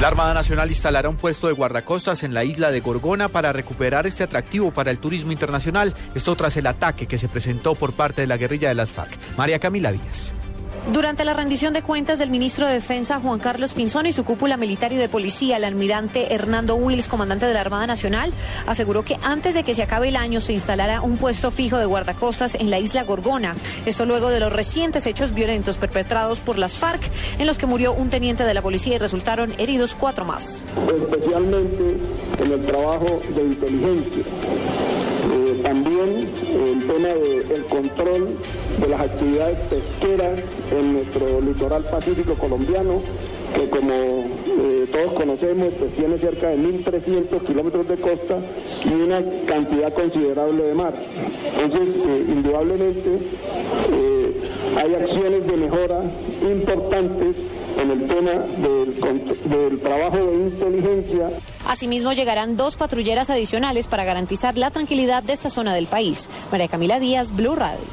La Armada Nacional instalará un puesto de guardacostas en la isla de Gorgona para recuperar este atractivo para el turismo internacional. Esto tras el ataque que se presentó por parte de la guerrilla de las FARC. María Camila Díaz. Durante la rendición de cuentas del ministro de Defensa Juan Carlos Pinzón y su cúpula militar y de policía, el almirante Hernando Wills, comandante de la Armada Nacional, aseguró que antes de que se acabe el año se instalará un puesto fijo de guardacostas en la isla Gorgona. Esto luego de los recientes hechos violentos perpetrados por las FARC, en los que murió un teniente de la policía y resultaron heridos cuatro más. Especialmente en el trabajo de inteligencia el tema del control de las actividades pesqueras en nuestro litoral pacífico colombiano, que como eh, todos conocemos, pues tiene cerca de 1.300 kilómetros de costa y una cantidad considerable de mar. Entonces, eh, indudablemente, eh, hay acciones de mejora importantes en el tema del trabajo de inteligencia. Asimismo, llegarán dos patrulleras adicionales para garantizar la tranquilidad de esta zona del país. María Camila Díaz, Blue Radio.